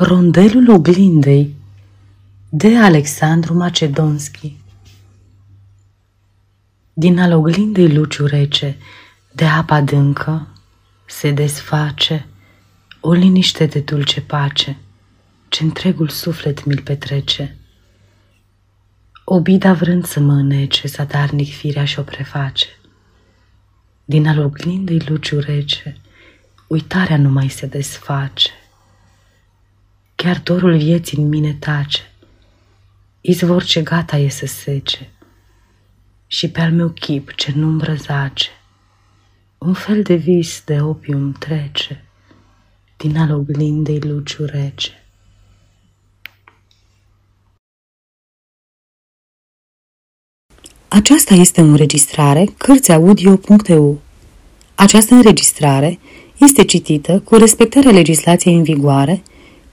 Rondelul oglindei de Alexandru Macedonski Din al oglindei luciu rece, de apa adâncă, se desface o liniște de dulce pace, ce întregul suflet mi-l petrece. Obida vrând să mă înnece, zadarnic firea și-o preface. Din al oglindei luciu rece, uitarea nu mai se desface. Chiar dorul vieții în mine tace, izvor ce gata e să sece, și pe al meu chip ce nu zace, un fel de vis de opium trece din al oglindei luciu rece. Aceasta este o înregistrare Cărțiaudio.eu. Această înregistrare este citită cu respectarea legislației în vigoare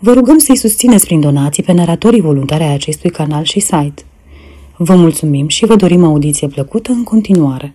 Vă rugăm să-i susțineți prin donații pe naratorii voluntari ai acestui canal și site. Vă mulțumim și vă dorim audiție plăcută în continuare.